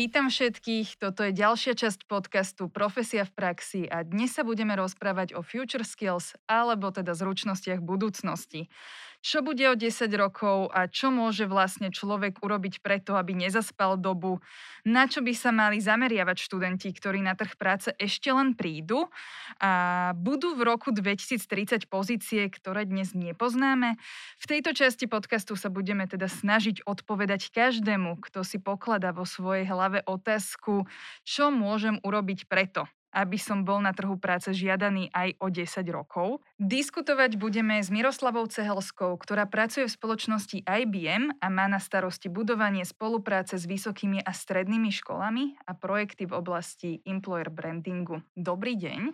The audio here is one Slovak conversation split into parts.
Vítam všetkých, toto je ďalšia časť podcastu Profesia v praxi a dnes sa budeme rozprávať o future skills, alebo teda zručnostiach budúcnosti čo bude o 10 rokov a čo môže vlastne človek urobiť preto, aby nezaspal dobu, na čo by sa mali zameriavať študenti, ktorí na trh práce ešte len prídu? A budú v roku 2030 pozície, ktoré dnes nepoznáme. V tejto časti podcastu sa budeme teda snažiť odpovedať každému, kto si pokladá vo svojej hlave otázku, čo môžem urobiť preto, aby som bol na trhu práce žiadaný aj o 10 rokov. Diskutovať budeme s Miroslavou Cehelskou, ktorá pracuje v spoločnosti IBM a má na starosti budovanie spolupráce s vysokými a strednými školami a projekty v oblasti employer brandingu. Dobrý deň.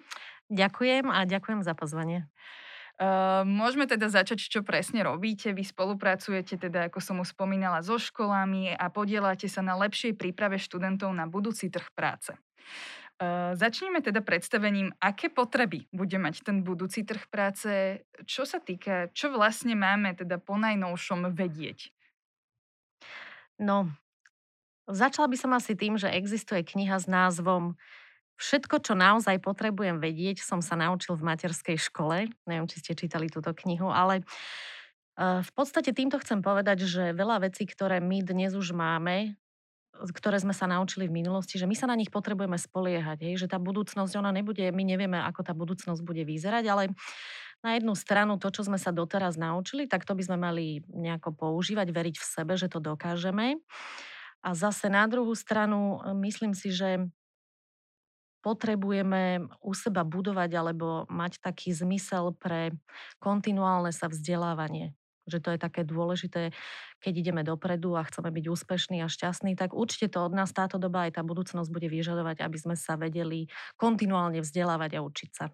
Ďakujem a ďakujem za pozvanie. Uh, môžeme teda začať, čo presne robíte. Vy spolupracujete teda, ako som už spomínala, so školami a podielate sa na lepšej príprave študentov na budúci trh práce. Uh, začneme teda predstavením, aké potreby bude mať ten budúci trh práce, čo sa týka, čo vlastne máme teda po najnovšom vedieť. No, začala by som asi tým, že existuje kniha s názvom Všetko, čo naozaj potrebujem vedieť, som sa naučil v materskej škole. Neviem, či ste čítali túto knihu, ale v podstate týmto chcem povedať, že veľa vecí, ktoré my dnes už máme, ktoré sme sa naučili v minulosti, že my sa na nich potrebujeme spoliehať, hej, že tá budúcnosť, ona nebude, my nevieme, ako tá budúcnosť bude vyzerať, ale na jednu stranu to, čo sme sa doteraz naučili, tak to by sme mali nejako používať, veriť v sebe, že to dokážeme. A zase na druhú stranu myslím si, že potrebujeme u seba budovať alebo mať taký zmysel pre kontinuálne sa vzdelávanie že to je také dôležité, keď ideme dopredu a chceme byť úspešní a šťastní, tak určite to od nás táto doba aj tá budúcnosť bude vyžadovať, aby sme sa vedeli kontinuálne vzdelávať a učiť sa.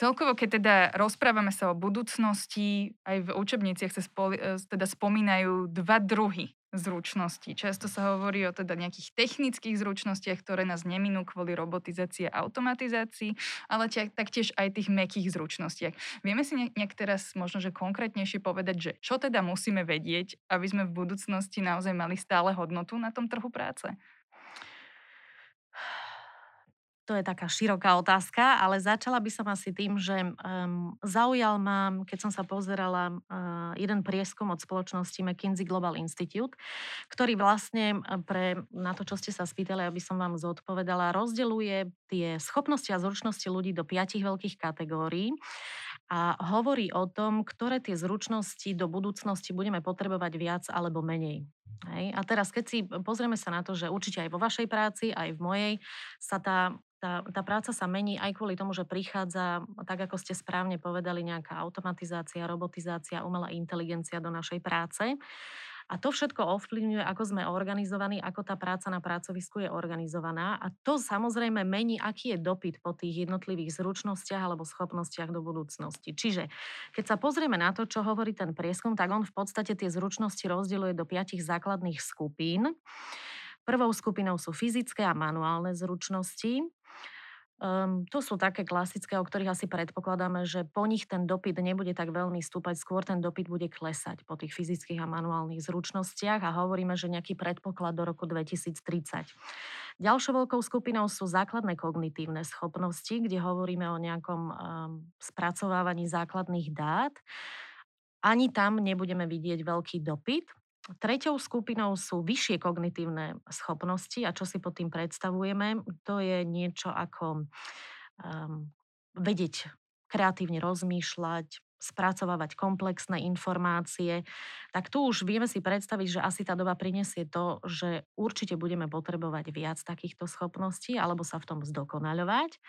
Celkovo, keď teda rozprávame sa o budúcnosti, aj v učebniciach sa spoli, e, teda spomínajú dva druhy zručností. Často sa hovorí o teda nejakých technických zručnostiach, ktoré nás neminú kvôli robotizácii a automatizácii, ale taktiež aj tých mekých zručnostiach. Vieme si nejak teraz možno, že konkrétnejšie povedať, že čo teda musíme vedieť, aby sme v budúcnosti naozaj mali stále hodnotu na tom trhu práce? To je taká široká otázka, ale začala by som asi tým, že um, zaujal ma, keď som sa pozerala, uh, jeden prieskum od spoločnosti McKinsey Global Institute, ktorý vlastne pre, na to, čo ste sa spýtali, aby som vám zodpovedala, rozdeluje tie schopnosti a zručnosti ľudí do piatich veľkých kategórií a hovorí o tom, ktoré tie zručnosti do budúcnosti budeme potrebovať viac alebo menej. Hej. A teraz, keď si pozrieme sa na to, že určite aj vo vašej práci, aj v mojej, sa tá tá, tá práca sa mení aj kvôli tomu, že prichádza, tak ako ste správne povedali, nejaká automatizácia, robotizácia, umelá inteligencia do našej práce. A to všetko ovplyvňuje, ako sme organizovaní, ako tá práca na pracovisku je organizovaná. A to samozrejme mení, aký je dopyt po tých jednotlivých zručnostiach alebo schopnostiach do budúcnosti. Čiže keď sa pozrieme na to, čo hovorí ten prieskum, tak on v podstate tie zručnosti rozdeľuje do piatich základných skupín. Prvou skupinou sú fyzické a manuálne zručnosti. Um, to sú také klasické, o ktorých asi predpokladáme, že po nich ten dopyt nebude tak veľmi stúpať, skôr ten dopyt bude klesať po tých fyzických a manuálnych zručnostiach a hovoríme, že nejaký predpoklad do roku 2030. Ďalšou veľkou skupinou sú základné kognitívne schopnosti, kde hovoríme o nejakom um, spracovávaní základných dát. Ani tam nebudeme vidieť veľký dopyt, Treťou skupinou sú vyššie kognitívne schopnosti a čo si pod tým predstavujeme, to je niečo ako um, vedieť kreatívne rozmýšľať, spracovávať komplexné informácie, tak tu už vieme si predstaviť, že asi tá doba prinesie to, že určite budeme potrebovať viac takýchto schopností alebo sa v tom zdokonaľovať.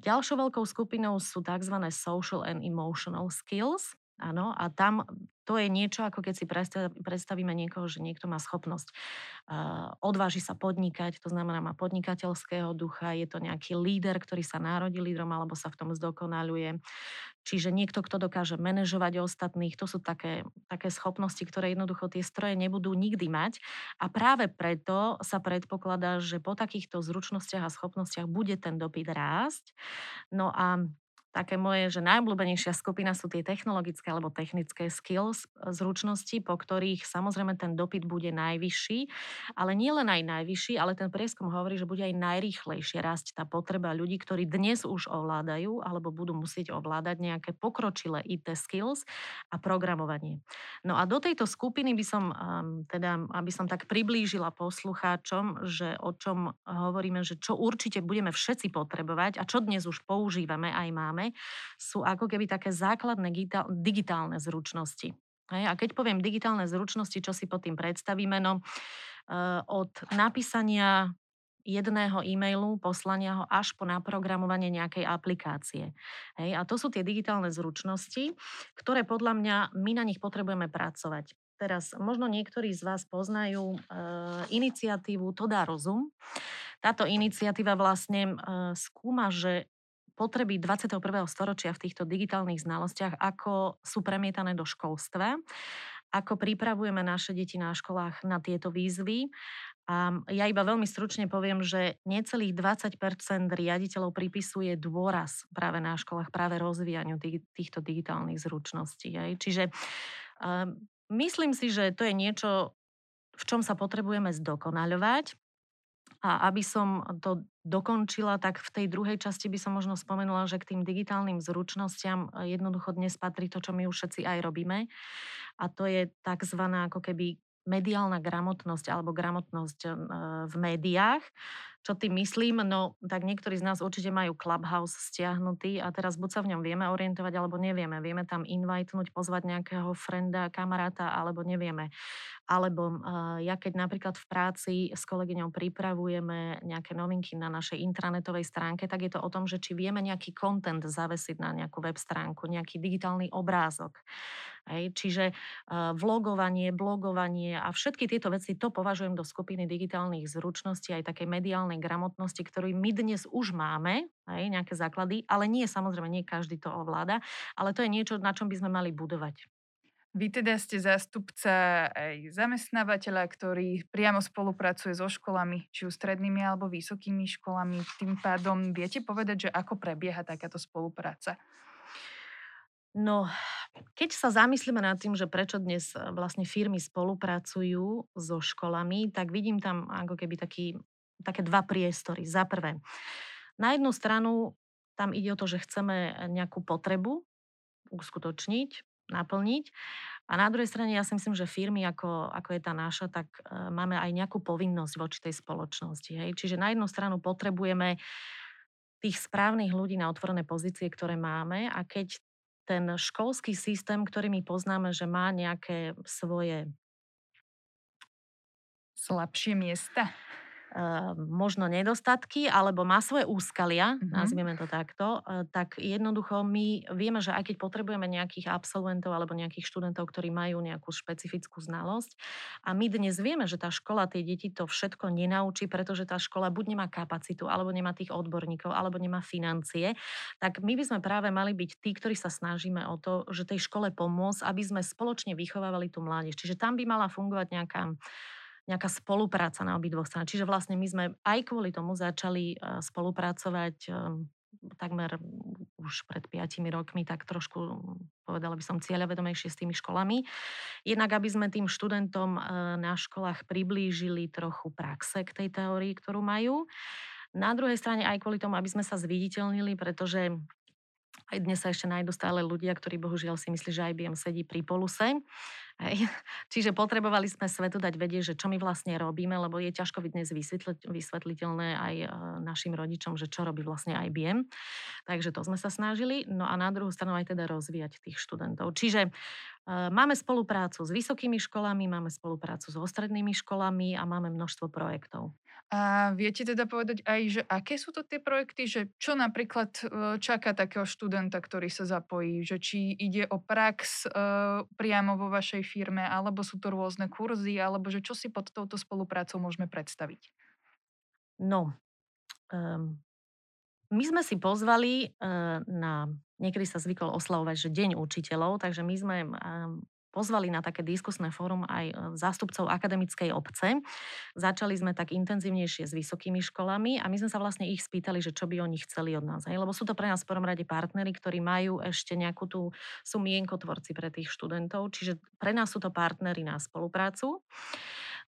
Ďalšou veľkou skupinou sú tzv. social and emotional skills. Áno, a tam to je niečo, ako keď si predstavíme niekoho, že niekto má schopnosť uh, odváži sa podnikať, to znamená má podnikateľského ducha, je to nejaký líder, ktorý sa narodí lídrom alebo sa v tom zdokonaluje. Čiže niekto, kto dokáže manažovať ostatných, to sú také, také schopnosti, ktoré jednoducho tie stroje nebudú nikdy mať. A práve preto sa predpokladá, že po takýchto zručnostiach a schopnostiach bude ten dopyt rásť. No a také moje, že najobľúbenejšia skupina sú tie technologické alebo technické skills, e, zručnosti, po ktorých samozrejme ten dopyt bude najvyšší, ale nie len aj najvyšší, ale ten prieskum hovorí, že bude aj najrýchlejšie rásť tá potreba ľudí, ktorí dnes už ovládajú alebo budú musieť ovládať nejaké pokročilé IT skills a programovanie. No a do tejto skupiny by som, teda, aby som tak priblížila poslucháčom, že o čom hovoríme, že čo určite budeme všetci potrebovať a čo dnes už používame aj máme, máme, sú ako keby také základné digitálne zručnosti. A keď poviem digitálne zručnosti, čo si pod tým predstavíme, no uh, od napísania jedného e-mailu, poslania ho až po naprogramovanie nejakej aplikácie. Hej, a to sú tie digitálne zručnosti, ktoré podľa mňa my na nich potrebujeme pracovať. Teraz možno niektorí z vás poznajú e, iniciatívu To dá rozum. Táto iniciatíva vlastne e, skúma, že potreby 21. storočia v týchto digitálnych znalostiach, ako sú premietané do školstva, ako pripravujeme naše deti na školách na tieto výzvy. A ja iba veľmi stručne poviem, že necelých 20% riaditeľov pripisuje dôraz práve na školách, práve rozvíjaniu týchto digitálnych zručností. Čiže um, myslím si, že to je niečo, v čom sa potrebujeme zdokonaľovať. A aby som to dokončila, tak v tej druhej časti by som možno spomenula, že k tým digitálnym zručnostiam e, jednoducho dnes patrí to, čo my už všetci aj robíme. A to je tzv. ako keby mediálna gramotnosť alebo gramotnosť e, v médiách. Čo tým myslím? No, tak niektorí z nás určite majú Clubhouse stiahnutý a teraz buď sa v ňom vieme orientovať, alebo nevieme. Vieme tam invitenúť, pozvať nejakého frenda, kamaráta, alebo nevieme. Alebo uh, ja keď napríklad v práci s kolegyňou pripravujeme nejaké novinky na našej intranetovej stránke, tak je to o tom, že či vieme nejaký content zavesiť na nejakú web stránku, nejaký digitálny obrázok. Hej, čiže uh, vlogovanie, blogovanie a všetky tieto veci, to považujem do skupiny digitálnych zručností, aj takej mediálnej gramotnosti, ktorú my dnes už máme, hej, nejaké základy, ale nie, samozrejme, nie každý to ovláda, ale to je niečo, na čom by sme mali budovať. Vy teda ste zástupca aj zamestnávateľa, ktorý priamo spolupracuje so školami, či už strednými alebo vysokými školami. Tým pádom viete povedať, že ako prebieha takáto spolupráca? No, keď sa zamyslíme nad tým, že prečo dnes e, vlastne firmy spolupracujú so školami, tak vidím tam ako keby taký, také dva priestory. Za prvé, na jednu stranu tam ide o to, že chceme nejakú potrebu uskutočniť, naplniť. A na druhej strane ja si myslím, že firmy, ako, ako je tá naša, tak uh, máme aj nejakú povinnosť voči tej spoločnosti. Hej? Čiže na jednu stranu potrebujeme tých správnych ľudí na otvorené pozície, ktoré máme a keď ten školský systém, ktorý my poznáme, že má nejaké svoje slabšie miesta možno nedostatky alebo má svoje úskalia, mm-hmm. nazvieme to takto, e, tak jednoducho my vieme, že aj keď potrebujeme nejakých absolventov alebo nejakých študentov, ktorí majú nejakú špecifickú znalosť a my dnes vieme, že tá škola tie deti to všetko nenaučí, pretože tá škola buď nemá kapacitu, alebo nemá tých odborníkov, alebo nemá financie, tak my by sme práve mali byť tí, ktorí sa snažíme o to, že tej škole pomôcť, aby sme spoločne vychovávali tú mládež. Čiže tam by mala fungovať nejaká nejaká spolupráca na obidvoch stranách. Čiže vlastne my sme aj kvôli tomu začali eh, spolupracovať ehm, takmer už pred piatimi rokmi, tak trošku, povedala by som, cieľavedomejšie s tými školami. Jednak, aby sme tým študentom eh, na školách priblížili trochu praxe k tej teórii, ktorú majú. Na druhej strane aj kvôli tomu, aby sme sa zviditeľnili, pretože aj dnes sa ešte nájdú stále ľudia, ktorí bohužiaľ si myslí, že IBM sedí pri poluse. Hej. Čiže potrebovali sme svetu dať vedieť, že čo my vlastne robíme, lebo je ťažko dnes vysvetliteľné aj e, našim rodičom, že čo robí vlastne IBM. Takže to sme sa snažili. No a na druhú stranu aj teda rozvíjať tých študentov. Čiže máme spoluprácu s vysokými školami, máme spoluprácu s strednými školami a máme množstvo projektov. A viete teda povedať aj, že aké sú to tie projekty, že čo napríklad e, čaká takého študenta, ktorý sa zapojí, že či ide o prax e, priamo vo vašej firme, alebo sú to rôzne kurzy, alebo že čo si pod touto spoluprácou môžeme predstaviť? No, um, my sme si pozvali uh, na, niekedy sa zvykol oslavovať, že Deň učiteľov, takže my sme um, pozvali na také diskusné fórum aj e, zástupcov akademickej obce. Začali sme tak intenzívnejšie s vysokými školami a my sme sa vlastne ich spýtali, že čo by oni chceli od nás. Hej? Lebo sú to pre nás v prvom rade partnery, ktorí majú ešte nejakú tú, sú mienkotvorci pre tých študentov, čiže pre nás sú to partnery na spoluprácu.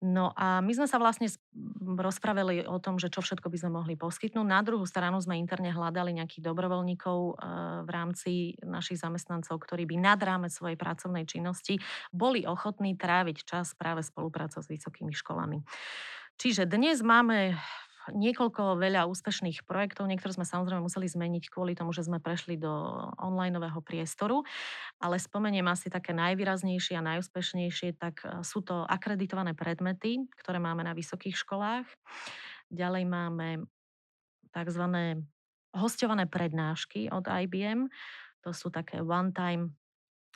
No a my sme sa vlastne rozprávali o tom, že čo všetko by sme mohli poskytnúť. Na druhú stranu sme interne hľadali nejakých dobrovoľníkov eh, v rámci našich zamestnancov, ktorí by nad rámec svojej pracovnej činnosti boli ochotní tráviť čas práve spolupráca s vysokými školami. Čiže dnes máme niekoľko veľa úspešných projektov. Niektoré sme samozrejme museli zmeniť kvôli tomu, že sme prešli do onlineového priestoru, ale spomeniem asi také najvýraznejšie a najúspešnejšie, tak e, sú to akreditované predmety, ktoré máme na vysokých školách. Ďalej máme tzv. hostované prednášky od IBM. To sú také one-time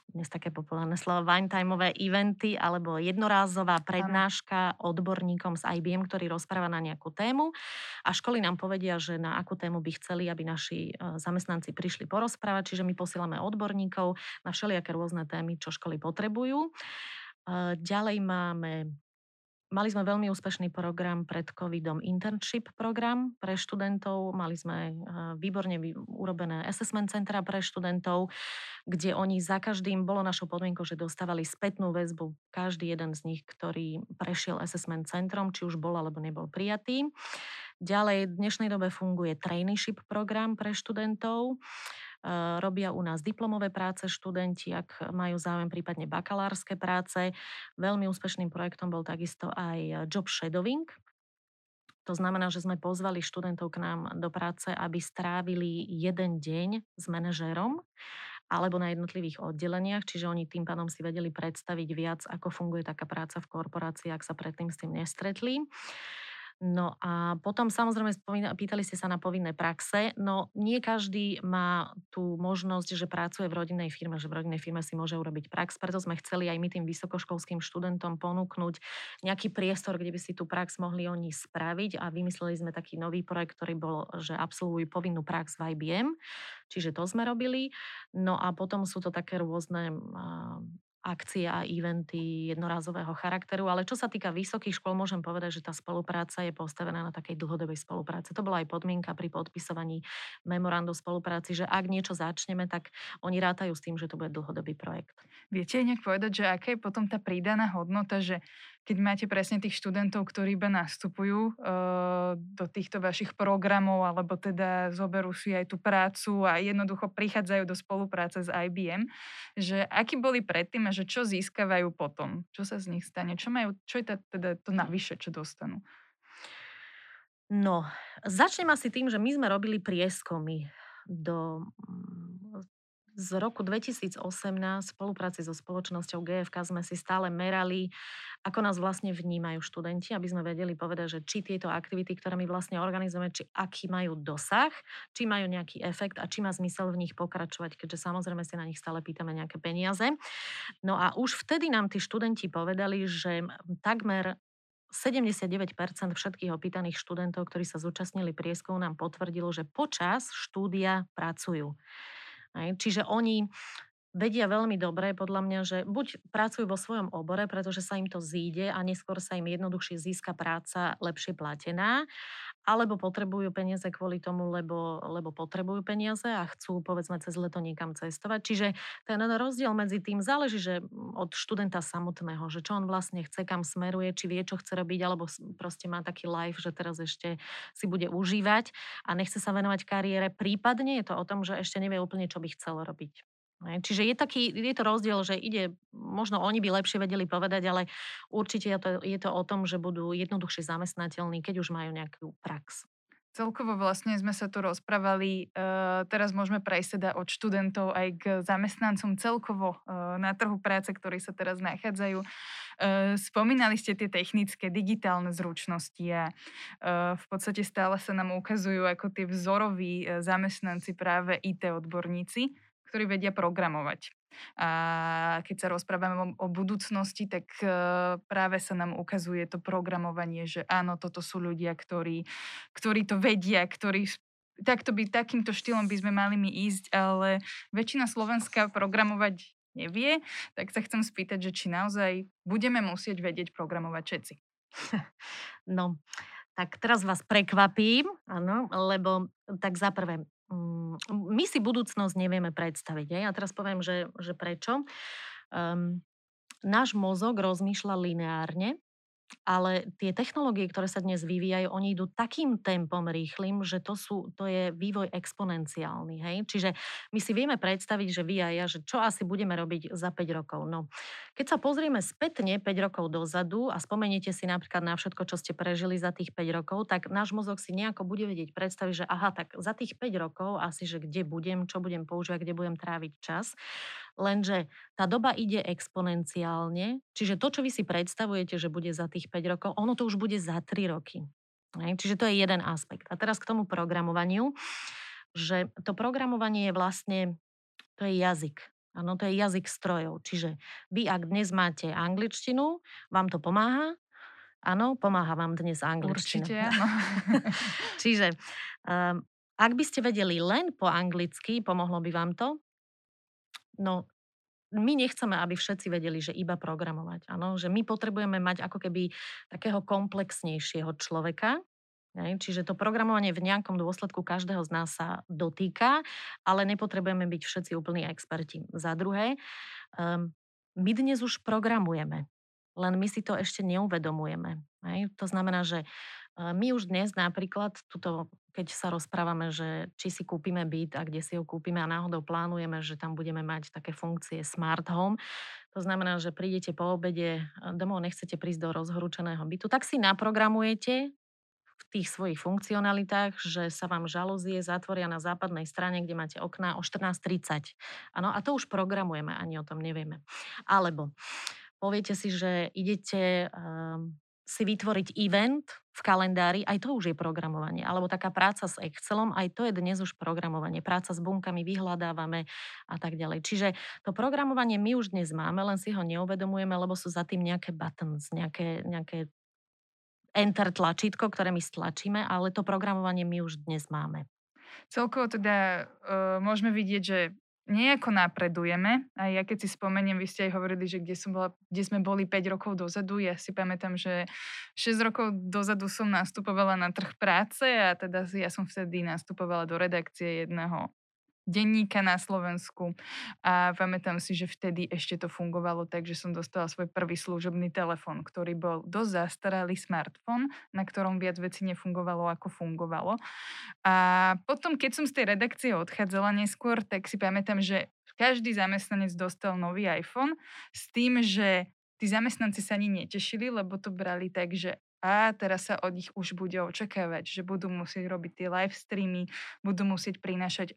dnes také populárne slovo, one-timeové eventy alebo jednorázová prednáška odborníkom z IBM, ktorý rozpráva na nejakú tému. A školy nám povedia, že na akú tému by chceli, aby naši e, zamestnanci prišli porozprávať, čiže my posielame odborníkov na všelijaké rôzne témy, čo školy potrebujú. E, ďalej máme Mali sme veľmi úspešný program pred covidom, internship program pre študentov. Mali sme eh, výborne urobené assessment centra pre študentov, kde oni za každým, bolo našou podmienkou, že dostávali spätnú väzbu každý jeden z nich, ktorý prešiel assessment centrom, či už bol alebo nebol prijatý. Ďalej v dnešnej dobe funguje traineeship program pre študentov robia u nás diplomové práce študenti, ak majú záujem prípadne bakalárske práce. Veľmi úspešným projektom bol takisto aj job shadowing, to znamená, že sme pozvali študentov k nám do práce, aby strávili jeden deň s manažérom alebo na jednotlivých oddeleniach, čiže oni tým pádom si vedeli predstaviť viac, ako funguje taká práca v korporácii, ak sa predtým s tým nestretli. No a potom samozrejme pýtali ste sa na povinné praxe. No nie každý má tú možnosť, že pracuje v rodinnej firme, že v rodinnej firme si môže urobiť prax. Preto sme chceli aj my tým vysokoškolským študentom ponúknuť nejaký priestor, kde by si tú prax mohli oni spraviť a vymysleli sme taký nový projekt, ktorý bol, že absolvujú povinnú prax v IBM. Čiže to sme robili. No a potom sú to také rôzne akcie a eventy jednorázového charakteru, ale čo sa týka vysokých škôl, môžem povedať, že tá spolupráca je postavená na takej dlhodobej spolupráce. To bola aj podmienka pri podpisovaní memorandu spolupráci, že ak niečo začneme, tak oni rátajú s tým, že to bude dlhodobý projekt. Viete nejak povedať, že aká je potom tá pridaná hodnota, že keď máte presne tých študentov, ktorí iba nastupujú uh, do týchto vašich programov, alebo teda zoberú si aj tú prácu a jednoducho prichádzajú do spolupráce s IBM, že akí boli predtým a že čo získavajú potom? Čo sa z nich stane? Čo, majú, čo je teda to navyše, čo dostanú? No, začnem asi tým, že my sme robili prieskumy do z roku 2018 v spolupráci so spoločnosťou GFK sme si stále merali, ako nás vlastne vnímajú študenti, aby sme vedeli povedať, že či tieto aktivity, ktoré my vlastne organizujeme, či aký majú dosah, či majú nejaký efekt a či má zmysel v nich pokračovať, keďže samozrejme si na nich stále pýtame nejaké peniaze. No a už vtedy nám tí študenti povedali, že takmer 79% všetkých opýtaných študentov, ktorí sa zúčastnili prieskumu, nám potvrdilo, že počas štúdia pracujú. Čiže oni vedia veľmi dobre, podľa mňa, že buď pracujú vo svojom obore, pretože sa im to zíde a neskôr sa im jednoduchšie získa práca lepšie platená, alebo potrebujú peniaze kvôli tomu, lebo, lebo potrebujú peniaze a chcú povedzme cez leto niekam cestovať. Čiže ten rozdiel medzi tým záleží že od študenta samotného, že čo on vlastne chce, kam smeruje, či vie, čo chce robiť, alebo proste má taký life, že teraz ešte si bude užívať a nechce sa venovať kariére. Prípadne je to o tom, že ešte nevie úplne, čo by chcel robiť. Čiže je, taký, je to rozdiel, že ide, možno oni by lepšie vedeli povedať, ale určite je to, je to o tom, že budú jednoduchšie zamestnateľní, keď už majú nejakú prax. Celkovo vlastne sme sa tu rozprávali, uh, teraz môžeme prejsť teda od študentov aj k zamestnancom celkovo uh, na trhu práce, ktorí sa teraz nachádzajú. Uh, spomínali ste tie technické, digitálne zručnosti a v podstate stále sa nám ukazujú ako tie vzoroví zamestnanci práve IT odborníci ktorí vedia programovať. A keď sa rozprávame o, o budúcnosti, tak uh, práve sa nám ukazuje to programovanie, že áno, toto sú ľudia, ktorí, ktorí to vedia, ktorí takto by, takýmto štýlom by sme mali my ísť, ale väčšina Slovenska programovať nevie, tak sa chcem spýtať, že či naozaj budeme musieť vedieť programovať všetci. No, tak teraz vás prekvapím, áno, lebo tak za prvé, my si budúcnosť nevieme predstaviť. Ja teraz poviem, že, že prečo. Um, náš mozog rozmýšľa lineárne, ale tie technológie, ktoré sa dnes vyvíjajú, oni idú takým tempom rýchlým, že to, sú, to je vývoj exponenciálny. Hej? Čiže my si vieme predstaviť, že vy a ja, že čo asi budeme robiť za 5 rokov. No, keď sa pozrieme spätne 5 rokov dozadu a spomeniete si napríklad na všetko, čo ste prežili za tých 5 rokov, tak náš mozog si nejako bude vedieť predstaviť, že aha, tak za tých 5 rokov asi, že kde budem, čo budem používať, kde budem tráviť čas. Lenže tá doba ide exponenciálne, čiže to, čo vy si predstavujete, že bude za tých 5 rokov, ono to už bude za 3 roky. Čiže to je jeden aspekt. A teraz k tomu programovaniu, že to programovanie je vlastne, to je jazyk. Áno, to je jazyk strojov. Čiže vy, ak dnes máte angličtinu, vám to pomáha? Áno, pomáha vám dnes angličtina. Určite, áno. Čiže um, ak by ste vedeli len po anglicky, pomohlo by vám to? No, my nechceme, aby všetci vedeli, že iba programovať. Áno, že my potrebujeme mať ako keby takého komplexnejšieho človeka, Čiže to programovanie v nejakom dôsledku každého z nás sa dotýka, ale nepotrebujeme byť všetci úplní experti. Za druhé, um, my dnes už programujeme, len my si to ešte neuvedomujeme. Hej? To znamená, že my už dnes napríklad, tuto, keď sa rozprávame, že či si kúpime byt a kde si ho kúpime a náhodou plánujeme, že tam budeme mať také funkcie smart home, to znamená, že prídete po obede domov, nechcete prísť do rozhorúčeného bytu, tak si naprogramujete v tých svojich funkcionalitách, že sa vám žalúzie zatvoria na západnej strane, kde máte okná o 14.30. Áno, a to už programujeme, ani o tom nevieme. Alebo poviete si, že idete um, si vytvoriť event v kalendári, aj to už je programovanie. Alebo taká práca s Excelom, aj to je dnes už programovanie. Práca s bunkami, vyhľadávame a tak ďalej. Čiže to programovanie my už dnes máme, len si ho neuvedomujeme, lebo sú za tým nejaké buttons, nejaké, nejaké enter tlačítko, ktoré my stlačíme, ale to programovanie my už dnes máme. Celkovo teda uh, môžeme vidieť, že nejako napredujeme. A ja keď si spomeniem, vy ste aj hovorili, že kde, som bola, kde sme boli 5 rokov dozadu, ja si pamätám, že 6 rokov dozadu som nastupovala na trh práce a teda ja som vtedy nastupovala do redakcie jedného denníka na Slovensku a pamätám si, že vtedy ešte to fungovalo tak, že som dostala svoj prvý služobný telefon, ktorý bol dosť zastaralý smartfón, na ktorom viac vecí nefungovalo, ako fungovalo. A potom, keď som z tej redakcie odchádzala neskôr, tak si pamätám, že každý zamestnanec dostal nový iPhone s tým, že tí zamestnanci sa ani netešili, lebo to brali tak, že a teraz sa od nich už bude očakávať, že budú musieť robiť tie live streamy, budú musieť prinášať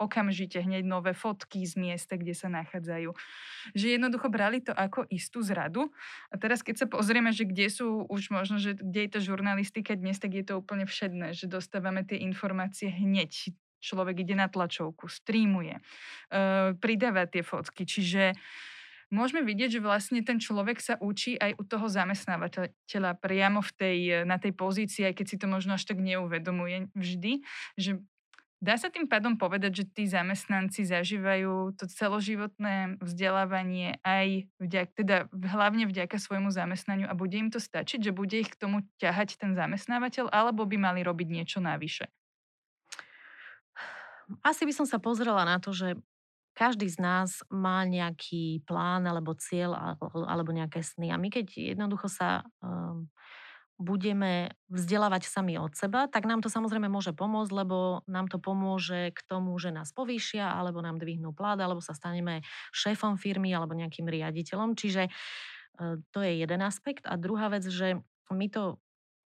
okamžite hneď nové fotky z miesta, kde sa nachádzajú. Že jednoducho brali to ako istú zradu. A teraz keď sa pozrieme, že kde sú už možno, že kde je to žurnalistika dnes, tak je to úplne všedné, že dostávame tie informácie hneď. Človek ide na tlačovku, streamuje, uh, pridáva tie fotky. Čiže môžeme vidieť, že vlastne ten človek sa učí aj u toho zamestnávateľa priamo v tej, na tej pozícii, aj keď si to možno až tak neuvedomuje vždy, že Dá sa tým pádom povedať, že tí zamestnanci zažívajú to celoživotné vzdelávanie aj vďak, teda hlavne vďaka svojmu zamestnaniu a bude im to stačiť, že bude ich k tomu ťahať ten zamestnávateľ, alebo by mali robiť niečo navyše? Asi by som sa pozrela na to, že každý z nás má nejaký plán alebo cieľ alebo nejaké sny. A my keď jednoducho sa um, budeme vzdelávať sami od seba, tak nám to samozrejme môže pomôcť, lebo nám to pomôže k tomu, že nás povýšia, alebo nám dvihnú plat, alebo sa staneme šéfom firmy, alebo nejakým riaditeľom. Čiže e, to je jeden aspekt. A druhá vec, že my to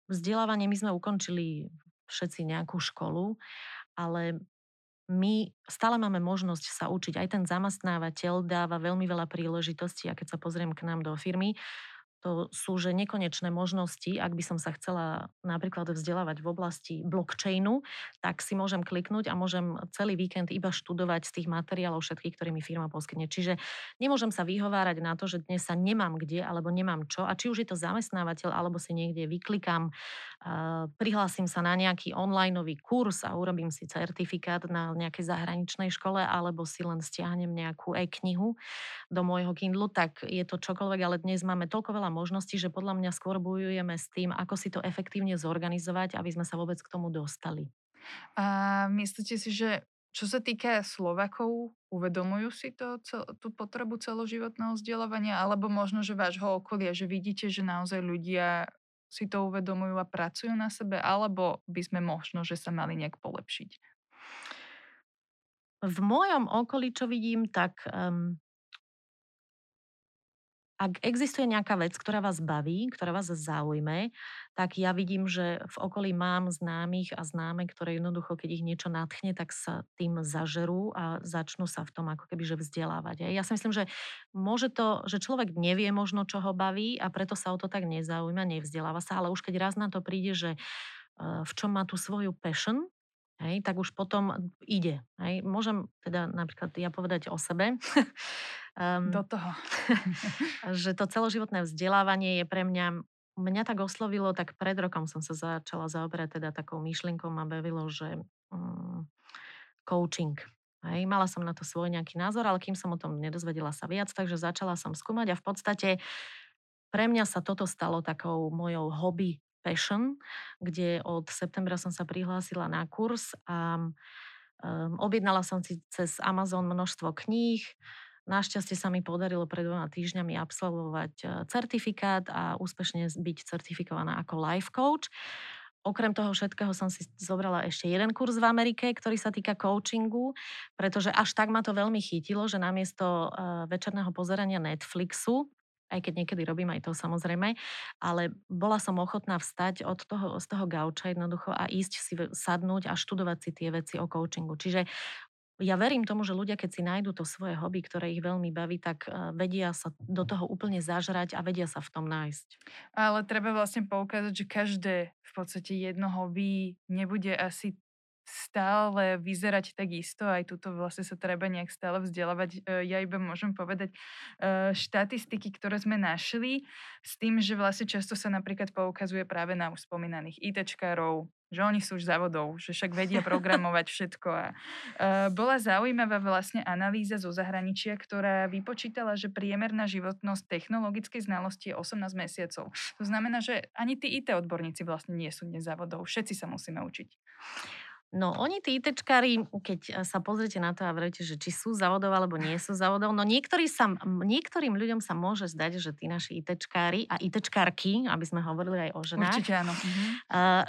vzdelávanie, my sme ukončili všetci nejakú školu, ale my stále máme možnosť sa učiť. Aj ten zamestnávateľ dáva veľmi veľa príležitostí a keď sa pozriem k nám do firmy, sú že nekonečné možnosti. Ak by som sa chcela napríklad vzdelávať v oblasti blockchainu, tak si môžem kliknúť a môžem celý víkend iba študovať z tých materiálov všetkých, ktoré mi firma poskytne. Čiže nemôžem sa vyhovárať na to, že dnes sa nemám kde alebo nemám čo. A či už je to zamestnávateľ, alebo si niekde vyklikám prihlásim sa na nejaký onlineový kurz a urobím si certifikát na nejakej zahraničnej škole alebo si len stiahnem nejakú e-knihu do môjho Kindlu, tak je to čokoľvek, ale dnes máme toľko veľa možností, že podľa mňa skôr bojujeme s tým, ako si to efektívne zorganizovať, aby sme sa vôbec k tomu dostali. A myslíte si, že čo sa týka Slovakov, uvedomujú si to, tú potrebu celoživotného vzdelávania, alebo možno, že vášho okolia, že vidíte, že naozaj ľudia si to uvedomujú a pracujú na sebe, alebo by sme možno, že sa mali nejak polepšiť? V mojom okolí, čo vidím, tak um, ak existuje nejaká vec, ktorá vás baví, ktorá vás zaujme, tak ja vidím, že v okolí mám známych a známe, ktoré jednoducho, keď ich niečo nadchne, tak sa tým zažerú a začnú sa v tom ako keby že vzdelávať. Ja si myslím, že môže to, že človek nevie možno, čo ho baví a preto sa o to tak nezaujíma, nevzdeláva sa, ale už keď raz na to príde, že eh, v čom má tú svoju passion, Hej, tak už potom ide. Hej. Môžem teda napríklad ja povedať o sebe. um, Do toho. že to celoživotné vzdelávanie je pre mňa mňa tak oslovilo, tak pred rokom som sa začala zaoberať teda takou myšlienkou ma bavilo, že um, coaching. Hej, mala som na to svoj nejaký názor, ale kým som o tom nedozvedela sa viac, takže začala som skúmať a v podstate pre mňa sa toto stalo takou mojou hobby Passion, kde od septembra som sa prihlásila na kurz a um, objednala som si cez Amazon množstvo kníh. Našťastie sa mi podarilo pred dvoma týždňami absolvovať e, certifikát a úspešne byť certifikovaná ako life coach. Okrem toho všetkého som si zobrala ešte jeden kurz v Amerike, ktorý sa týka coachingu, pretože až tak ma to veľmi chytilo, že namiesto uh, večerného pozerania Netflixu aj keď niekedy robím aj to samozrejme, ale bola som ochotná vstať od toho, z toho gauča jednoducho a ísť si sadnúť a študovať si tie veci o coachingu. Čiže ja verím tomu, že ľudia, keď si nájdu to svoje hobby, ktoré ich veľmi baví, tak e, vedia sa do toho úplne zažrať a vedia sa v tom nájsť. Ale treba vlastne poukázať, že každé v podstate jedno hobby nebude asi stále vyzerať tak isto, aj tuto vlastne sa treba nejak stále vzdelávať. E, ja iba môžem povedať e, štatistiky, ktoré sme našli, s tým, že vlastne často sa napríklad poukazuje práve na už spomínaných ITčkárov, že oni sú už závodov, že však vedia programovať všetko. A, uh, bola zaujímavá vlastne analýza zo zahraničia, ktorá vypočítala, že priemerná životnosť technologickej znalosti je 18 mesiacov. To znamená, že ani tí IT odborníci vlastne nie sú dnes závodov. Všetci sa musíme učiť. No oni tí ITčkári, keď e, sa pozriete na to a vravete, že či sú závodov alebo nie sú závodov, no sa, niektorým ľuďom sa môže zdať, že tí naši ITčkári a ITčkárky, aby sme hovorili aj o ženách, Určite áno. Mhm.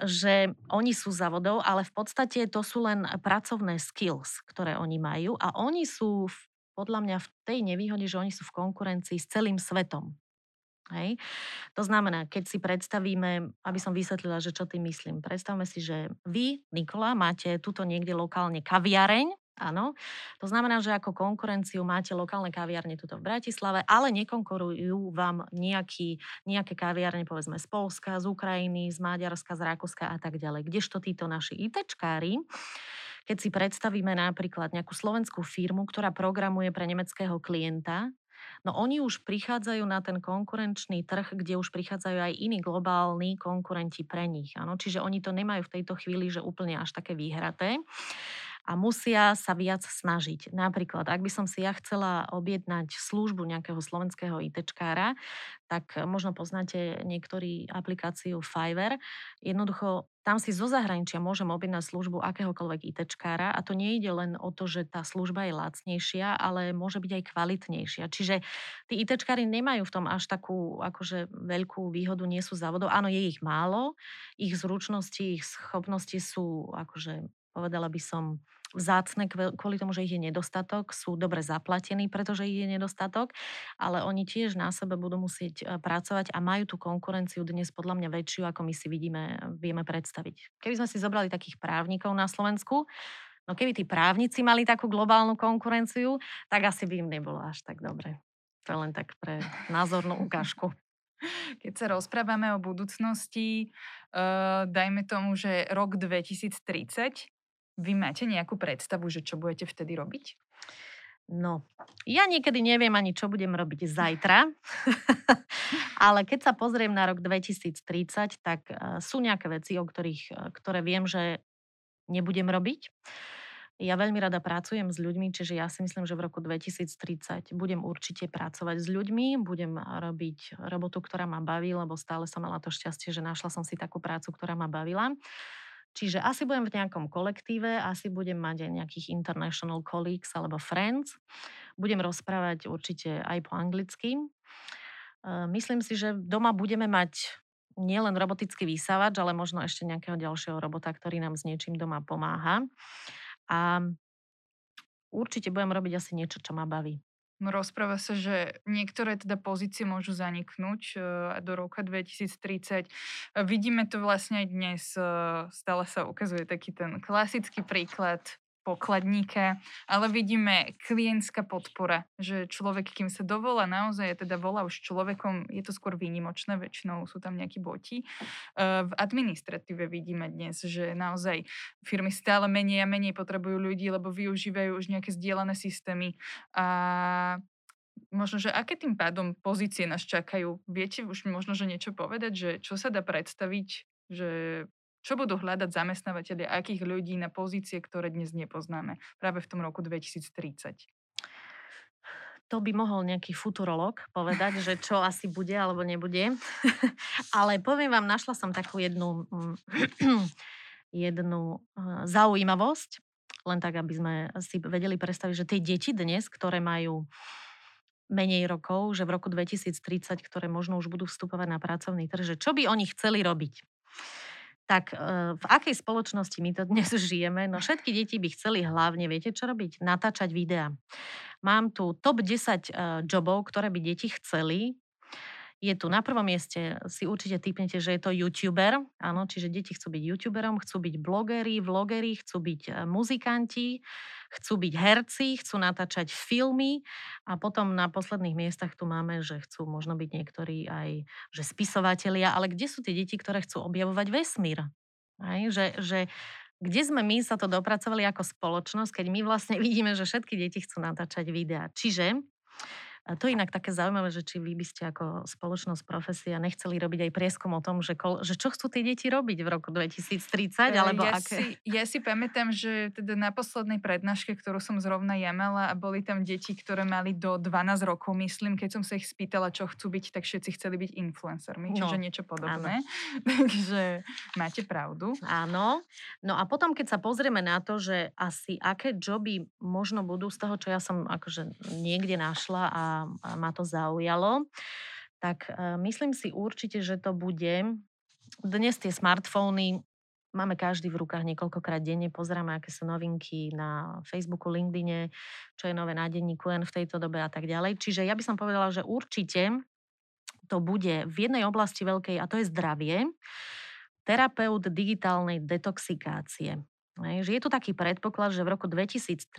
že oni sú závodov, ale v podstate to sú len pracovné skills, ktoré oni majú a oni sú podľa mňa v tej nevýhode, že oni sú v konkurencii s celým svetom. Hej. To znamená, keď si predstavíme, aby som vysvetlila, že čo tým myslím. Predstavme si, že vy, Nikola, máte tuto niekde lokálne kaviareň, Áno. To znamená, že ako konkurenciu máte lokálne kaviarne tuto v Bratislave, ale nekonkurujú vám nejaký, nejaké kaviarne, povedzme, z Polska, z Ukrajiny, z Maďarska, z Rakúska a tak ďalej. Kdežto títo naši ITčkári, keď si predstavíme napríklad nejakú slovenskú firmu, ktorá programuje pre nemeckého klienta, No oni už prichádzajú na ten konkurenčný trh, kde už prichádzajú aj iní globálni konkurenti pre nich. Ano? Čiže oni to nemajú v tejto chvíli, že úplne až také výhraté a musia sa viac snažiť. Napríklad, ak by som si ja chcela objednať službu nejakého slovenského ITčkára, tak možno poznáte niektorý aplikáciu Fiverr. Jednoducho tam si zo zahraničia môžem objednať službu akéhokoľvek ITčkára a to nie ide len o to, že tá služba je lacnejšia, ale môže byť aj kvalitnejšia. Čiže tí ITčkári nemajú v tom až takú akože veľkú výhodu, nie sú závodov. Áno, je ich málo, ich zručnosti, ich schopnosti sú akože povedala by som vzácne kvôli tomu, že ich je nedostatok, sú dobre zaplatení, pretože ich je nedostatok, ale oni tiež na sebe budú musieť e, pracovať a majú tú konkurenciu dnes podľa mňa väčšiu, ako my si vidíme, vieme predstaviť. Keby sme si zobrali takých právnikov na Slovensku, no keby tí právnici mali takú globálnu konkurenciu, tak asi by im nebolo až tak dobre. To je len tak pre názornú ukážku. Keď sa rozprávame o budúcnosti, uh, dajme tomu, že rok 2030, vy máte nejakú predstavu, že čo budete vtedy robiť? No, ja niekedy neviem ani, čo budem robiť zajtra, ale keď sa pozriem na rok 2030, tak uh, sú nejaké veci, o ktorých, uh, ktoré viem, že nebudem robiť. Ja veľmi rada pracujem s ľuďmi, čiže ja si myslím, že v roku 2030 budem určite pracovať s ľuďmi, budem robiť robotu, ktorá ma baví, lebo stále som mala to šťastie, že našla som si takú prácu, ktorá ma bavila. Čiže asi budem v nejakom kolektíve, asi budem mať aj nejakých international colleagues alebo friends. Budem rozprávať určite aj po anglicky. Myslím si, že doma budeme mať nielen robotický vysávač, ale možno ešte nejakého ďalšieho robota, ktorý nám s niečím doma pomáha. A určite budem robiť asi niečo, čo ma baví. No, rozpráva sa, že niektoré teda pozície môžu zaniknúť uh, do roka 2030. Vidíme to vlastne aj dnes. Uh, stále sa ukazuje taký ten klasický príklad pokladníka, ale vidíme klientská podpora, že človek, kým sa dovolá naozaj, teda volá už človekom, je to skôr výnimočné, väčšinou sú tam nejakí boti. V administratíve vidíme dnes, že naozaj firmy stále menej a menej potrebujú ľudí, lebo využívajú už nejaké zdieľané systémy a možno, že aké tým pádom pozície nás čakajú? Viete už možno, že niečo povedať, že čo sa dá predstaviť, že čo budú hľadať zamestnávateľi, akých ľudí na pozície, ktoré dnes nepoznáme práve v tom roku 2030? To by mohol nejaký futurolog povedať, že čo asi bude alebo nebude. Ale poviem vám, našla som takú jednu, mm, jednu eh, zaujímavosť, len tak, aby sme si vedeli predstaviť, že tie deti dnes, ktoré majú menej rokov, že v roku 2030, ktoré možno už budú vstupovať na pracovný trh, že čo by oni chceli robiť tak e, v akej spoločnosti my to dnes žijeme? No všetky deti by chceli hlavne, viete čo robiť? Natáčať videá. Mám tu top 10 e, jobov, ktoré by deti chceli. Je tu na prvom mieste, si určite typnete, že je to youtuber, áno, čiže deti chcú byť youtuberom, chcú byť blogeri, vlogeri, chcú byť e, muzikanti, chcú byť herci, chcú natáčať filmy a potom na posledných miestach tu máme, že chcú možno byť niektorí aj že spisovatelia, ale kde sú tie deti, ktoré chcú objavovať vesmír? Aj, že, že kde sme my sa to dopracovali ako spoločnosť, keď my vlastne vidíme, že všetky deti chcú natáčať videá. Čiže a to je inak také zaujímavé, že či vy by ste ako spoločnosť profesia nechceli robiť aj prieskum o tom, že, kol, že čo chcú tie deti robiť v roku 2030, alebo ja aké... Si, ja si pamätám, že teda na poslednej prednáške, ktorú som zrovna ja mala a boli tam deti, ktoré mali do 12 rokov, myslím, keď som sa ich spýtala, čo chcú byť, tak všetci chceli byť influencermi, čiže no, niečo podobné. Takže máte pravdu. Áno. No a potom, keď sa pozrieme na to, že asi aké joby možno budú z toho, čo ja som akože niekde našla a a ma to zaujalo. Tak e, myslím si určite, že to bude. Dnes tie smartfóny máme každý v rukách niekoľkokrát denne, pozeráme, aké sú novinky na Facebooku, LinkedIne, čo je nové na denníku len v tejto dobe a tak ďalej. Čiže ja by som povedala, že určite to bude v jednej oblasti veľkej a to je zdravie. Terapeut digitálnej detoxikácie. Že je tu taký predpoklad, že v roku 2030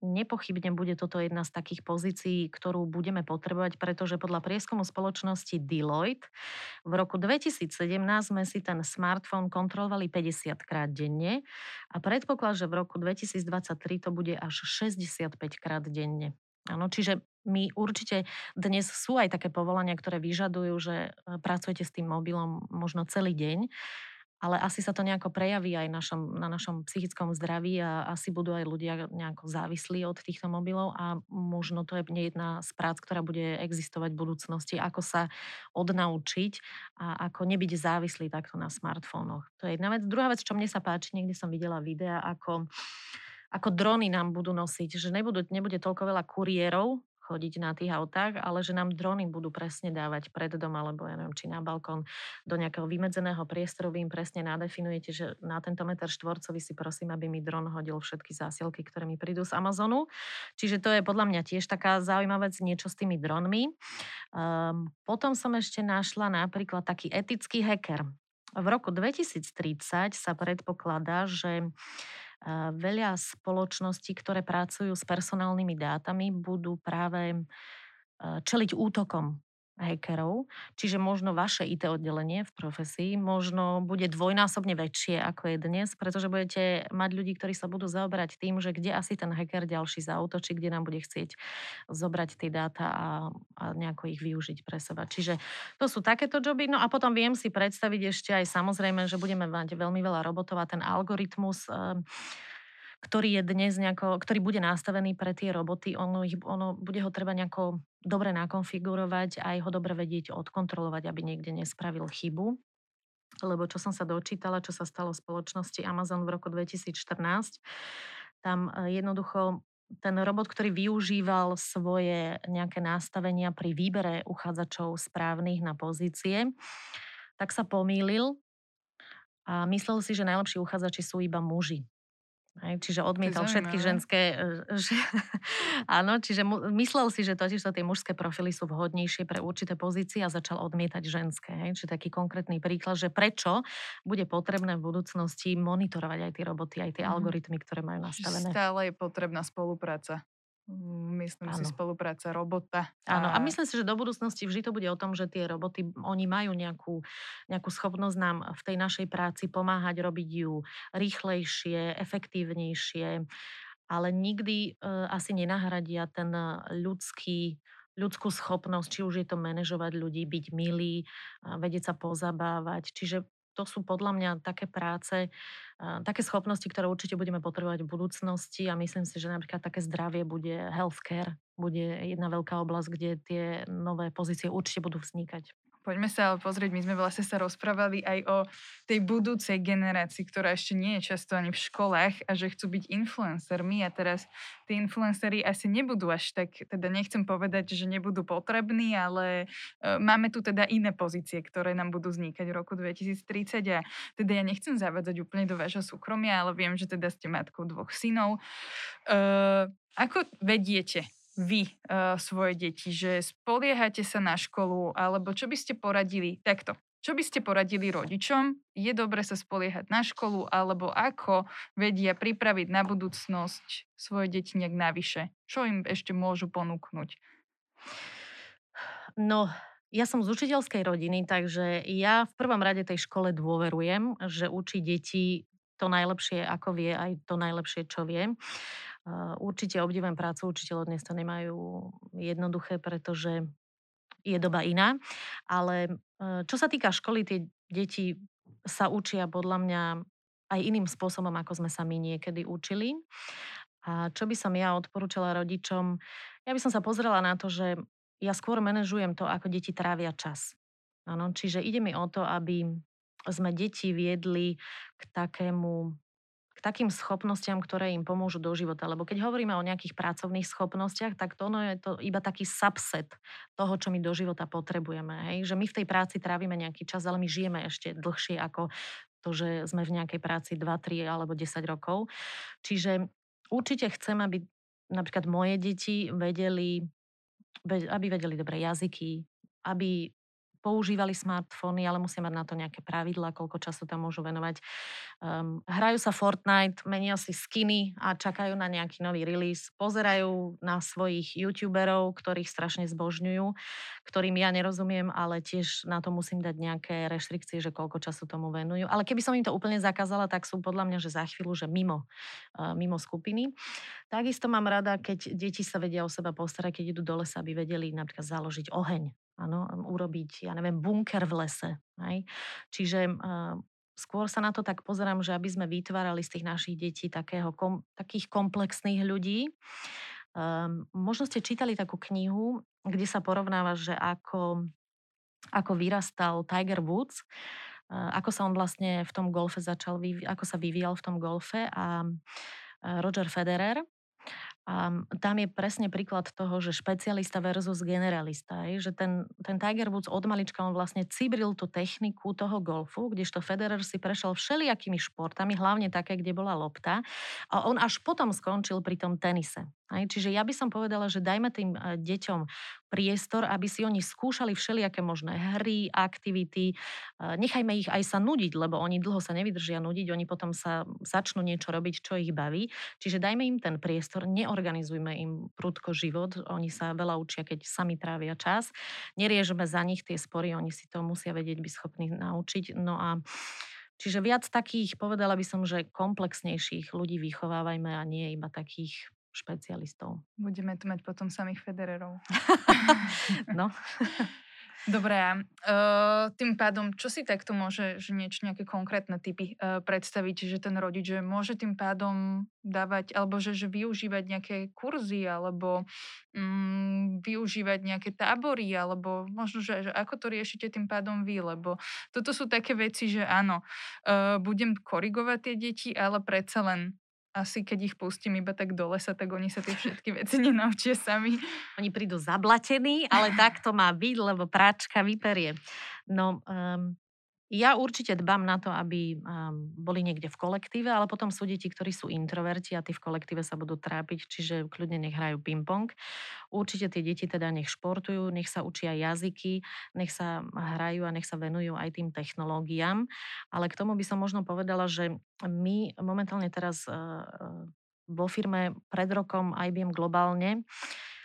nepochybne bude toto jedna z takých pozícií, ktorú budeme potrebovať, pretože podľa prieskumu spoločnosti Deloitte v roku 2017 sme si ten smartfón kontrolovali 50 krát denne a predpoklad, že v roku 2023 to bude až 65 krát denne. Áno, čiže my určite dnes sú aj také povolania, ktoré vyžadujú, že e, pracujete s tým mobilom možno celý deň ale asi sa to nejako prejaví aj našom, na našom psychickom zdraví a asi budú aj ľudia nejako závislí od týchto mobilov a možno to je jedna z prác, ktorá bude existovať v budúcnosti, ako sa odnaučiť a ako nebyť závislý takto na smartfónoch. To je jedna vec. Druhá vec, čo mne sa páči, niekde som videla videa, ako ako drony nám budú nosiť, že nebudú, nebude toľko veľa kuriérov, chodiť na tých autách, ale že nám drony budú presne dávať pred dom alebo ja neviem, či na balkón do nejakého vymedzeného priestoru. Vy im presne nadefinujete, že na tento meter štvorcový si prosím, aby mi dron hodil všetky zásielky, ktoré mi prídu z Amazonu. Čiže to je podľa mňa tiež taká zaujímavá vec, niečo s tými dronmi. Um, potom som ešte našla napríklad taký etický hacker. V roku 2030 sa predpokladá, že veľa spoločností, ktoré pracujú s personálnymi dátami, budú práve čeliť útokom hackerov, čiže možno vaše IT oddelenie v profesii možno bude dvojnásobne väčšie ako je dnes, pretože budete mať ľudí, ktorí sa budú zaoberať tým, že kde asi ten hacker ďalší zautočí, kde nám bude chcieť zobrať tie dáta a, a nejako ich využiť pre seba. Čiže to sú takéto joby. No a potom viem si predstaviť ešte aj samozrejme, že budeme mať veľmi veľa robotov a ten algoritmus um, ktorý je dnes nejako, ktorý bude nastavený pre tie roboty, ono, ich, ono bude ho treba nejako dobre nakonfigurovať a aj ho dobre vedieť odkontrolovať, aby niekde nespravil chybu. Lebo čo som sa dočítala, čo sa stalo v spoločnosti Amazon v roku 2014, tam e, jednoducho ten robot, ktorý využíval svoje nejaké nastavenia pri výbere uchádzačov správnych na pozície, tak sa pomýlil a myslel si, že najlepší uchádzači sú iba muži. Hej, čiže odmietal všetky ženské... E, že, áno, čiže myslel si, že totiž to tie mužské profily sú vhodnejšie pre určité pozície a začal odmietať ženské. Hej, čiže taký konkrétny príklad, že prečo bude potrebné v budúcnosti monitorovať aj tie roboty, aj tie mm. algoritmy, ktoré majú nastavené. Stále je potrebná spolupráca. Myslím ano. si spolupráca robota. Áno, a myslím si, že do budúcnosti vždy to bude o tom, že tie roboty, oni majú nejakú, nejakú schopnosť nám v tej našej práci pomáhať robiť ju rýchlejšie, efektívnejšie, ale nikdy uh, asi nenahradia ten ľudský ľudskú schopnosť, či už je to manažovať ľudí, byť milý, vedieť sa pozabávať. Čiže to sú podľa mňa také práce, také schopnosti, ktoré určite budeme potrebovať v budúcnosti a myslím si, že napríklad také zdravie bude healthcare, bude jedna veľká oblasť, kde tie nové pozície určite budú vznikať. Poďme sa ale pozrieť, my sme vlastne sa rozprávali aj o tej budúcej generácii, ktorá ešte nie je často ani v školách a že chcú byť influencermi a teraz tí influenceri asi nebudú až tak, teda nechcem povedať, že nebudú potrební, ale e, máme tu teda iné pozície, ktoré nám budú vznikať v roku 2030 a teda ja nechcem zavádzať úplne do vášho súkromia, ale viem, že teda ste matkou dvoch synov. E, ako vediete vy uh, svoje deti, že spoliehate sa na školu, alebo čo by ste poradili takto? Čo by ste poradili rodičom? Je dobre sa spoliehať na školu, alebo ako vedia pripraviť na budúcnosť svoje deti nejak navyše? Čo im ešte môžu ponúknuť? No, ja som z učiteľskej rodiny, takže ja v prvom rade tej škole dôverujem, že učí deti to najlepšie, ako vie, aj to najlepšie, čo vie. Určite obdivujem prácu učiteľov, dnes to nemajú jednoduché, pretože je doba iná. Ale e, čo sa týka školy, tie deti sa učia podľa mňa aj iným spôsobom, ako sme sa my niekedy učili. A čo by som ja odporúčala rodičom? Ja by som sa pozrela na to, že ja skôr manažujem to, ako deti trávia čas. Ano, čiže ide mi o to, aby sme deti viedli k takému k takým schopnostiam, ktoré im pomôžu do života. Lebo keď hovoríme o nejakých pracovných schopnostiach, tak to ono je to iba taký subset toho, čo my do života potrebujeme. Hej? Že my v tej práci trávime nejaký čas, ale my žijeme ešte dlhšie ako to, že sme v nejakej práci 2, 3 alebo 10 rokov. Čiže určite chcem, aby napríklad moje deti vedeli, aby vedeli dobré jazyky, aby používali smartfóny, ale musia mať na to nejaké pravidlá, koľko času tam môžu venovať. Um, hrajú sa Fortnite, menia si skiny a čakajú na nejaký nový release. Pozerajú na svojich youtuberov, ktorých strašne zbožňujú, ktorým ja nerozumiem, ale tiež na to musím dať nejaké reštrikcie, že koľko času tomu venujú. Ale keby som im to úplne zakázala, tak sú podľa mňa, že za chvíľu, že mimo, uh, mimo skupiny. Takisto mám rada, keď deti sa vedia o seba postarať, keď idú do lesa, aby vedeli napríklad založiť oheň Áno, urobiť, ja neviem, bunker v lese. Hej? Čiže uh, skôr sa na to tak pozerám, že aby sme vytvárali z tých našich detí takého, kom, takých komplexných ľudí. Um, možno ste čítali takú knihu, kde sa porovnáva, že ako, ako vyrastal Tiger Woods, uh, ako sa on vlastne v tom golfe začal, ako sa vyvíjal v tom golfe a Roger Federer, a tam je presne príklad toho, že špecialista versus generalista. Je, že ten, ten Tiger Woods od malička on vlastne cibril tú techniku toho golfu, kdežto Federer si prešiel všelijakými športami, hlavne také, kde bola lopta. A on až potom skončil pri tom tenise. Hej, čiže ja by som povedala, že dajme tým e, deťom priestor, aby si oni skúšali všelijaké možné hry, aktivity. E, nechajme ich aj sa nudiť, lebo oni dlho sa nevydržia nudiť, oni potom sa začnú niečo robiť, čo ich baví. Čiže dajme im ten priestor, neorganizujme im prudko život, oni sa veľa učia, keď sami trávia čas. Neriežme za nich tie spory, oni si to musia vedieť byť schopní naučiť. No a Čiže viac takých, povedala by som, že komplexnejších ľudí vychovávajme a nie iba takých špecialistov. Budeme tu mať potom samých Federerov. no. Dobre, uh, tým pádom, čo si takto môže, že niečo, nejaké konkrétne typy uh, predstaviť, že ten rodič, že môže tým pádom dávať, alebo že, že využívať nejaké kurzy, alebo um, využívať nejaké tábory, alebo možno, že, že ako to riešite tým pádom vy, lebo toto sú také veci, že áno, uh, budem korigovať tie deti, ale predsa len asi keď ich pustím iba tak do lesa, tak oni sa tie všetky veci nenaučia sami. Oni prídu zablatení, ale tak to má byť, lebo práčka vyperie. No, um, ja určite dbám na to, aby um, boli niekde v kolektíve, ale potom sú deti, ktorí sú introverti a tí v kolektíve sa budú trápiť, čiže kľudne nech hrajú ping-pong. Určite tie deti teda nech športujú, nech sa učia jazyky, nech sa hrajú a nech sa venujú aj tým technológiám. Ale k tomu by som možno povedala, že my momentálne teraz uh, vo firme pred rokom IBM globálne Eh,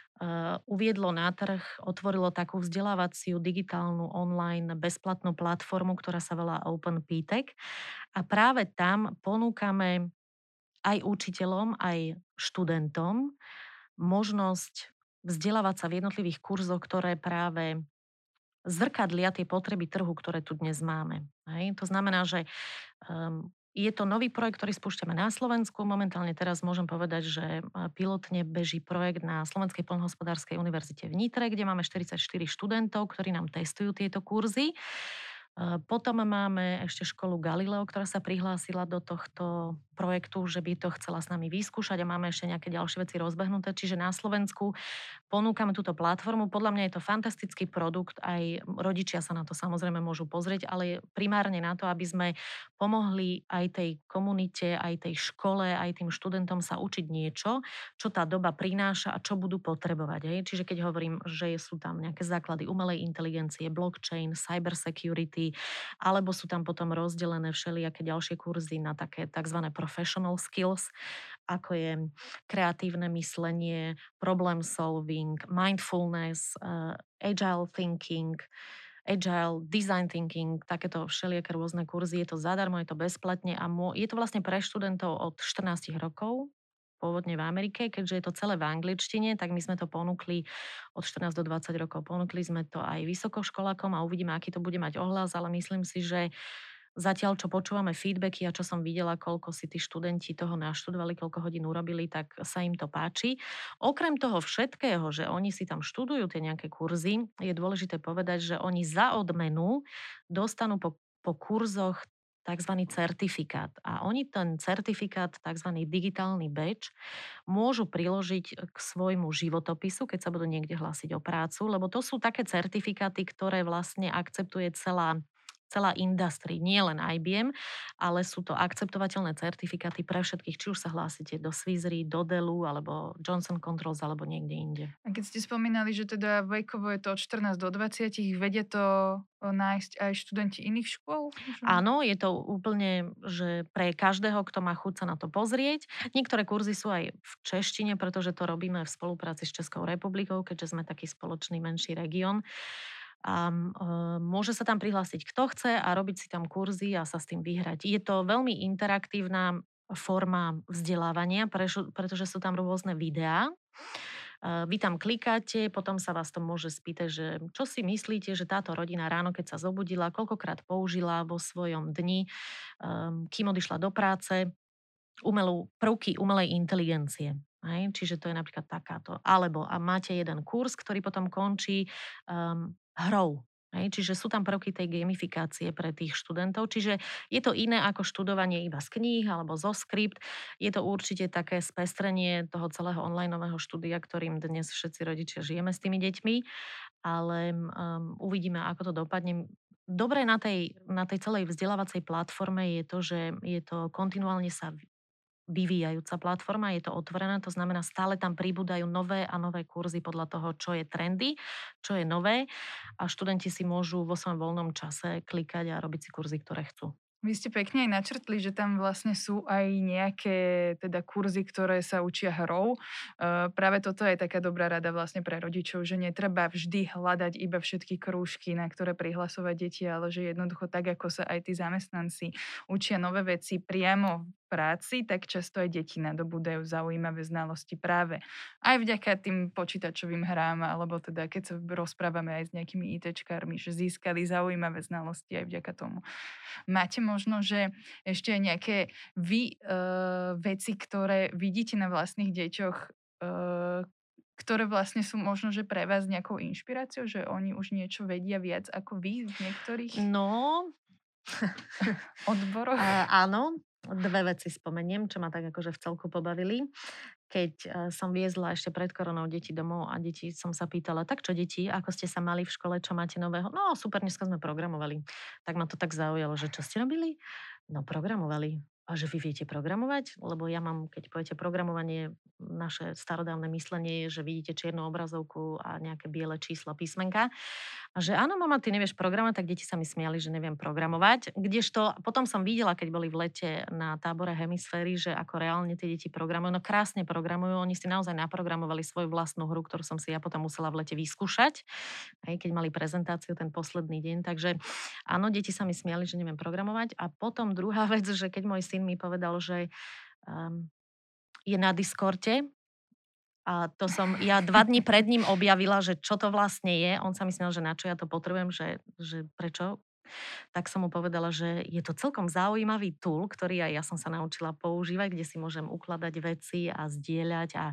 uviedlo na trh, otvorilo takú vzdelávaciu digitálnu online bezplatnú platformu, ktorá sa volá Open PTech. A práve tam ponúkame aj učiteľom, aj študentom možnosť vzdelávať sa v jednotlivých kurzoch, ktoré práve zrkadlia tie potreby trhu, ktoré tu dnes máme. Hej? To znamená, že um, je to nový projekt, ktorý spúšťame na Slovensku. Momentálne teraz môžem povedať, že pilotne beží projekt na Slovenskej poľnohospodárskej univerzite v Nitre, kde máme 44 študentov, ktorí nám testujú tieto kurzy. Potom máme ešte školu Galileo, ktorá sa prihlásila do tohto projektu, že by to chcela s nami vyskúšať a máme ešte nejaké ďalšie veci rozbehnuté. Čiže na Slovensku ponúkame túto platformu. Podľa mňa je to fantastický produkt, aj rodičia sa na to samozrejme môžu pozrieť, ale primárne na to, aby sme pomohli aj tej komunite, aj tej škole, aj tým študentom sa učiť niečo, čo tá doba prináša a čo budú potrebovať. Čiže keď hovorím, že sú tam nejaké základy umelej inteligencie, blockchain, cyber security, alebo sú tam potom rozdelené všelijaké ďalšie kurzy na také tzv. professional skills, ako je kreatívne myslenie, problem solving, mindfulness, uh, agile thinking, agile, design thinking, takéto všelijaké rôzne kurzy. Je to zadarmo, je to bezplatne a je to vlastne pre študentov od 14 rokov pôvodne v Amerike, keďže je to celé v angličtine, tak my sme to ponúkli od 14 do 20 rokov. Ponúkli sme to aj vysokoškolákom a uvidíme, aký to bude mať ohlas, ale myslím si, že Zatiaľ, čo počúvame feedbacky a čo som videla, koľko si tí študenti toho naštudovali, koľko hodín urobili, tak sa im to páči. Okrem toho všetkého, že oni si tam študujú tie nejaké kurzy, je dôležité povedať, že oni za odmenu dostanú po, po kurzoch tzv. certifikát. A oni ten certifikát, tzv. digitálny badge, môžu priložiť k svojmu životopisu, keď sa budú niekde hlásiť o prácu, lebo to sú také certifikáty, ktoré vlastne akceptuje celá celá industry, nie len IBM, ale sú to akceptovateľné certifikáty pre všetkých, či už sa hlásite do Swissry, do Dellu, alebo Johnson Controls, alebo niekde inde. A keď ste spomínali, že teda vekovo je to od 14 do 20, vedie to nájsť aj študenti iných škôl? Áno, je to úplne, že pre každého, kto má chuť sa na to pozrieť. Niektoré kurzy sú aj v češtine, pretože to robíme v spolupráci s Českou republikou, keďže sme taký spoločný menší región a uh, môže sa tam prihlásiť kto chce a robiť si tam kurzy a sa s tým vyhrať. Je to veľmi interaktívna forma vzdelávania, pretože sú tam rôzne videá. Vy tam klikáte, potom sa vás to môže spýtať, že čo si myslíte, že táto rodina ráno, keď sa zobudila, koľkokrát použila vo svojom dni, kým odišla do práce, umelú, prvky umelej inteligencie. Hej? Čiže to je napríklad takáto. Alebo a máte jeden kurz, ktorý potom končí um, hrou. Hej, čiže sú tam prvky tej gamifikácie pre tých študentov, čiže je to iné ako študovanie iba z kníh alebo zo skript. Je to určite také spestrenie toho celého onlineového štúdia, ktorým dnes všetci rodičia žijeme s tými deťmi, ale um, uvidíme, ako to dopadne. Dobré na tej, na tej celej vzdelávacej platforme je to, že je to kontinuálne sa vyvíjajúca platforma, je to otvorená, to znamená stále tam pribúdajú nové a nové kurzy podľa toho, čo je trendy, čo je nové a študenti si môžu vo svojom voľnom čase klikať a robiť si kurzy, ktoré chcú. Vy ste pekne aj načrtli, že tam vlastne sú aj nejaké teda kurzy, ktoré sa učia hrou. Uh, práve toto je taká dobrá rada vlastne pre rodičov, že netreba vždy hľadať iba všetky krúžky, na ktoré prihlasovať deti, ale že jednoducho tak, ako sa aj tí zamestnanci učia nové veci priamo práci, tak často aj deti nadobúdajú zaujímavé znalosti práve aj vďaka tým počítačovým hrám, alebo teda keď sa rozprávame aj s nejakými ITčkármi, že získali zaujímavé znalosti aj vďaka tomu. Máte že ešte nejaké vy uh, veci, ktoré vidíte na vlastných deťoch, uh, ktoré vlastne sú možno, že pre vás nejakou inšpiráciou, že oni už niečo vedia viac ako vy z niektorých No, odboroch? Uh, áno, Dve veci spomeniem, čo ma tak akože v celku pobavili. Keď e, som viezla ešte pred koronou deti domov a deti som sa pýtala, tak čo deti, ako ste sa mali v škole, čo máte nového? No super, dneska sme programovali. Tak ma to tak zaujalo, že čo ste robili? No programovali. A že vy viete programovať? Lebo ja mám, keď poviete programovanie, naše starodávne myslenie je, že vidíte čiernu obrazovku a nejaké biele čísla, písmenka. A že áno, mama, ty nevieš programovať, tak deti sa mi smiali, že neviem programovať. Kdežto potom som videla, keď boli v lete na tábore hemisféry, že ako reálne tie deti programujú. No krásne programujú, oni si naozaj naprogramovali svoju vlastnú hru, ktorú som si ja potom musela v lete vyskúšať, aj keď mali prezentáciu ten posledný deň. Takže áno, deti sa mi smiali, že neviem programovať. A potom druhá vec, že keď môj syn mi povedal, že um, je na Discorde a to som ja dva dní pred ním objavila, že čo to vlastne je. On sa myslel, že na čo ja to potrebujem, že, že prečo tak som mu povedala, že je to celkom zaujímavý tool, ktorý aj ja som sa naučila používať, kde si môžem ukladať veci a zdieľať a,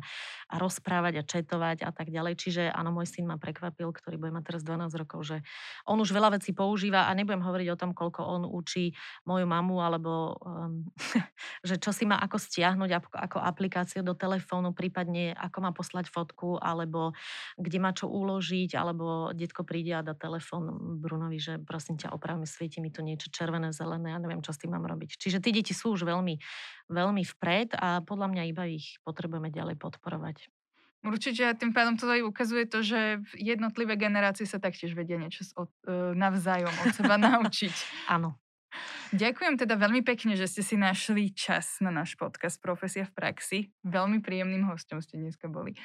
a rozprávať a četovať a tak ďalej. Čiže áno, môj syn ma prekvapil, ktorý bude mať teraz 12 rokov, že on už veľa vecí používa a nebudem hovoriť o tom, koľko on učí moju mamu, alebo um, že čo si má ako stiahnuť ako, aplikáciu do telefónu, prípadne ako má poslať fotku, alebo kde má čo uložiť, alebo detko príde a dá telefón Brunovi, že prosím ťa, oprav mi svieti mi to niečo červené, zelené, ja neviem, čo s tým mám robiť. Čiže tí deti sú už veľmi, veľmi vpred a podľa mňa iba ich potrebujeme ďalej podporovať. Určite a tým pádom to aj ukazuje to, že jednotlivé generácie sa taktiež vedia niečo od, uh, navzájom od seba naučiť. Áno. Ďakujem teda veľmi pekne, že ste si našli čas na náš podcast Profesia v praxi. Veľmi príjemným hostom ste dneska boli.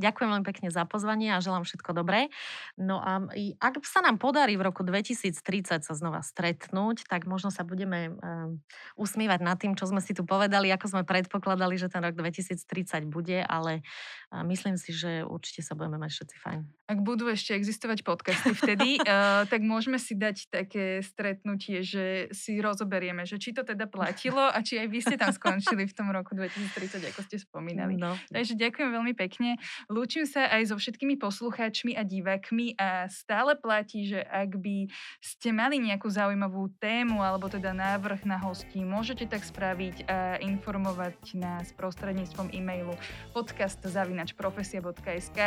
Ďakujem veľmi pekne za pozvanie a želám všetko dobré. No a ak sa nám podarí v roku 2030 sa znova stretnúť, tak možno sa budeme um, usmievať nad tým, čo sme si tu povedali, ako sme predpokladali, že ten rok 2030 bude, ale uh, myslím si, že určite sa budeme mať všetci fajn. Ak budú ešte existovať podcasty vtedy, uh, tak môžeme si dať také stretnutie, že si rozoberieme, že či to teda platilo a či aj vy ste tam skončili v tom roku 2030, ako ste spomínali. No. Takže ďakujem veľmi pekne. Lúčim sa aj so všetkými poslucháčmi a divákmi a stále platí, že ak by ste mali nejakú zaujímavú tému alebo teda návrh na hostí, môžete tak spraviť a informovať nás prostredníctvom e-mailu podcast.profesia.sk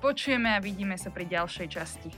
Počujeme a vidíme sa pri ďalšej časti.